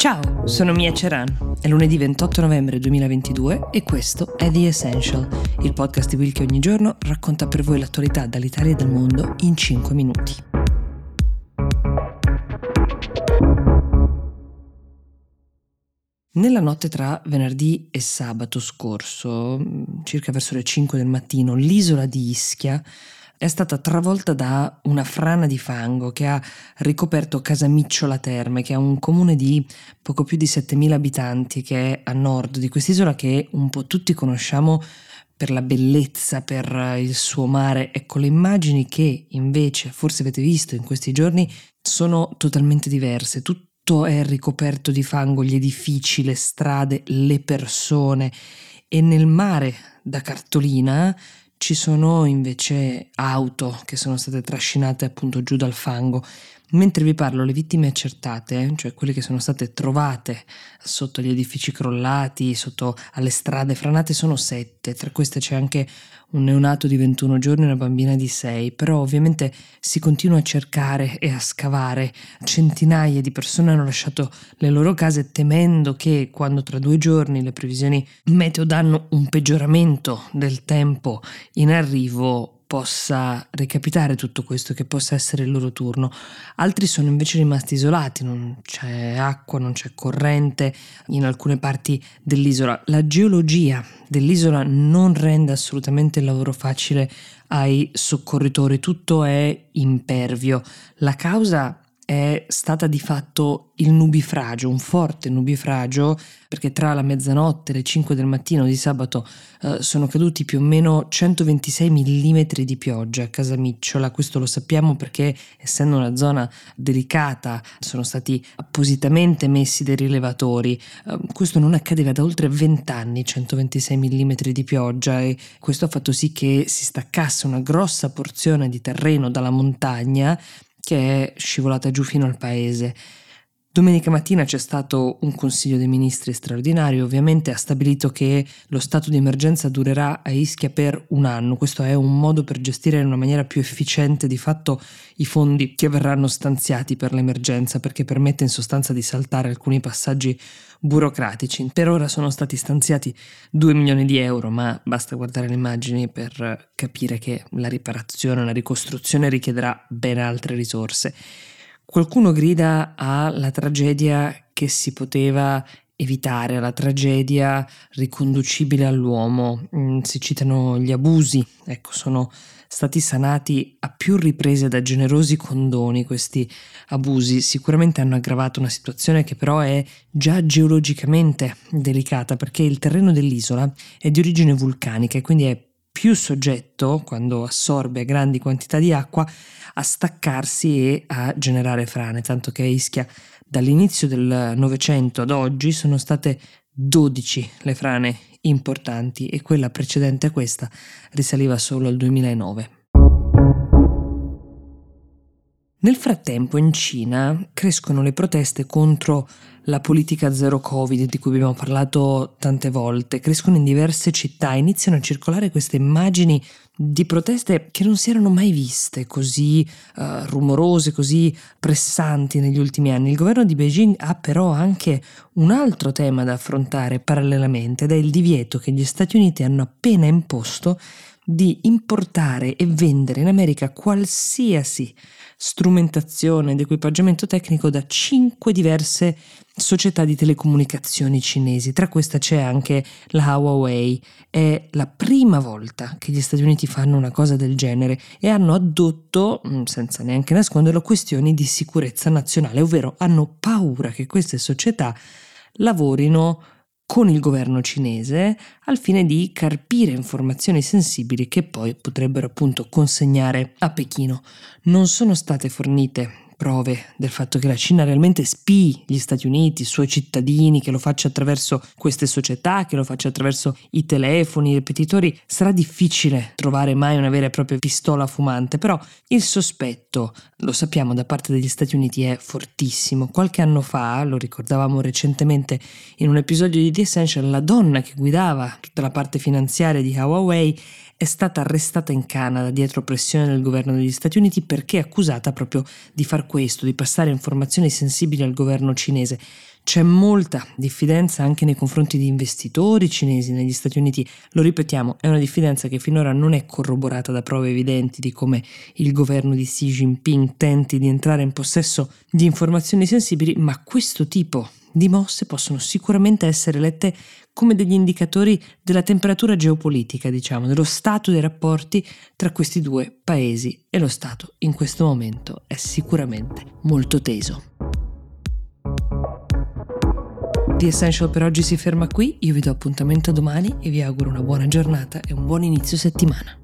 Ciao, sono Mia Ceran. È lunedì 28 novembre 2022 e questo è The Essential, il podcast di Will che ogni giorno racconta per voi l'attualità dall'Italia e dal mondo in 5 minuti. Nella notte tra venerdì e sabato scorso, circa verso le 5 del mattino, l'isola di Ischia è stata travolta da una frana di fango che ha ricoperto Casamicciola Terme, che è un comune di poco più di 7.000 abitanti che è a nord di quest'isola che un po' tutti conosciamo per la bellezza, per il suo mare. Ecco, le immagini che invece forse avete visto in questi giorni sono totalmente diverse. Tutto è ricoperto di fango, gli edifici, le strade, le persone e nel mare da cartolina ci sono invece auto che sono state trascinate appunto giù dal fango. Mentre vi parlo, le vittime accertate, cioè quelle che sono state trovate sotto gli edifici crollati, sotto alle strade franate, sono sette. Tra queste c'è anche un neonato di 21 giorni e una bambina di 6, però ovviamente si continua a cercare e a scavare. Centinaia di persone hanno lasciato le loro case temendo che quando tra due giorni le previsioni meteo danno un peggioramento del tempo in arrivo possa recapitare tutto questo, che possa essere il loro turno. Altri sono invece rimasti isolati, non c'è acqua, non c'è corrente in alcune parti dell'isola. La geologia dell'isola non rende assolutamente il lavoro facile ai soccorritori, tutto è impervio. La causa è stata di fatto il nubifragio, un forte nubifragio, perché tra la mezzanotte e le 5 del mattino di sabato eh, sono caduti più o meno 126 mm di pioggia a Casamicciola. Questo lo sappiamo perché, essendo una zona delicata, sono stati appositamente messi dei rilevatori. Eh, questo non accadeva da oltre 20 anni, 126 mm di pioggia, e questo ha fatto sì che si staccasse una grossa porzione di terreno dalla montagna che è scivolata giù fino al paese. Domenica mattina c'è stato un Consiglio dei Ministri straordinario, ovviamente ha stabilito che lo stato di emergenza durerà a Ischia per un anno, questo è un modo per gestire in una maniera più efficiente di fatto i fondi che verranno stanziati per l'emergenza, perché permette in sostanza di saltare alcuni passaggi burocratici. Per ora sono stati stanziati 2 milioni di euro, ma basta guardare le immagini per capire che la riparazione, la ricostruzione richiederà ben altre risorse. Qualcuno grida alla tragedia che si poteva evitare, alla tragedia riconducibile all'uomo. Mm, si citano gli abusi, ecco, sono stati sanati a più riprese da generosi condoni questi abusi. Sicuramente hanno aggravato una situazione che però è già geologicamente delicata perché il terreno dell'isola è di origine vulcanica e quindi è più soggetto, quando assorbe grandi quantità di acqua, a staccarsi e a generare frane, tanto che a Ischia dall'inizio del Novecento ad oggi sono state 12 le frane importanti e quella precedente a questa risaliva solo al 2009. Nel frattempo in Cina crescono le proteste contro la politica zero Covid di cui abbiamo parlato tante volte, crescono in diverse città, iniziano a circolare queste immagini di proteste che non si erano mai viste così uh, rumorose, così pressanti negli ultimi anni. Il governo di Beijing ha però anche un altro tema da affrontare parallelamente ed è il divieto che gli Stati Uniti hanno appena imposto di importare e vendere in America qualsiasi strumentazione ed equipaggiamento tecnico da cinque diverse società di telecomunicazioni cinesi. Tra queste c'è anche la Huawei. È la prima volta che gli Stati Uniti fanno una cosa del genere e hanno addotto, mm, senza neanche nasconderlo, questioni di sicurezza nazionale, ovvero hanno paura che queste società lavorino con il governo cinese al fine di carpire informazioni sensibili che poi potrebbero appunto consegnare a Pechino. Non sono state fornite prove del fatto che la Cina realmente spii gli Stati Uniti, i suoi cittadini, che lo faccia attraverso queste società, che lo faccia attraverso i telefoni, i ripetitori, sarà difficile trovare mai una vera e propria pistola fumante, però il sospetto, lo sappiamo da parte degli Stati Uniti, è fortissimo. Qualche anno fa, lo ricordavamo recentemente in un episodio di The Essential, la donna che guidava tutta la parte finanziaria di Huawei è stata arrestata in Canada dietro pressione del governo degli Stati Uniti perché accusata proprio di far questo, di passare informazioni sensibili al governo cinese. C'è molta diffidenza anche nei confronti di investitori cinesi negli Stati Uniti. Lo ripetiamo, è una diffidenza che finora non è corroborata da prove evidenti di come il governo di Xi Jinping tenti di entrare in possesso di informazioni sensibili, ma questo tipo di mosse possono sicuramente essere lette come degli indicatori della temperatura geopolitica, diciamo, dello stato dei rapporti tra questi due paesi e lo stato in questo momento è sicuramente molto teso. The Essential per oggi si ferma qui, io vi do appuntamento domani e vi auguro una buona giornata e un buon inizio settimana.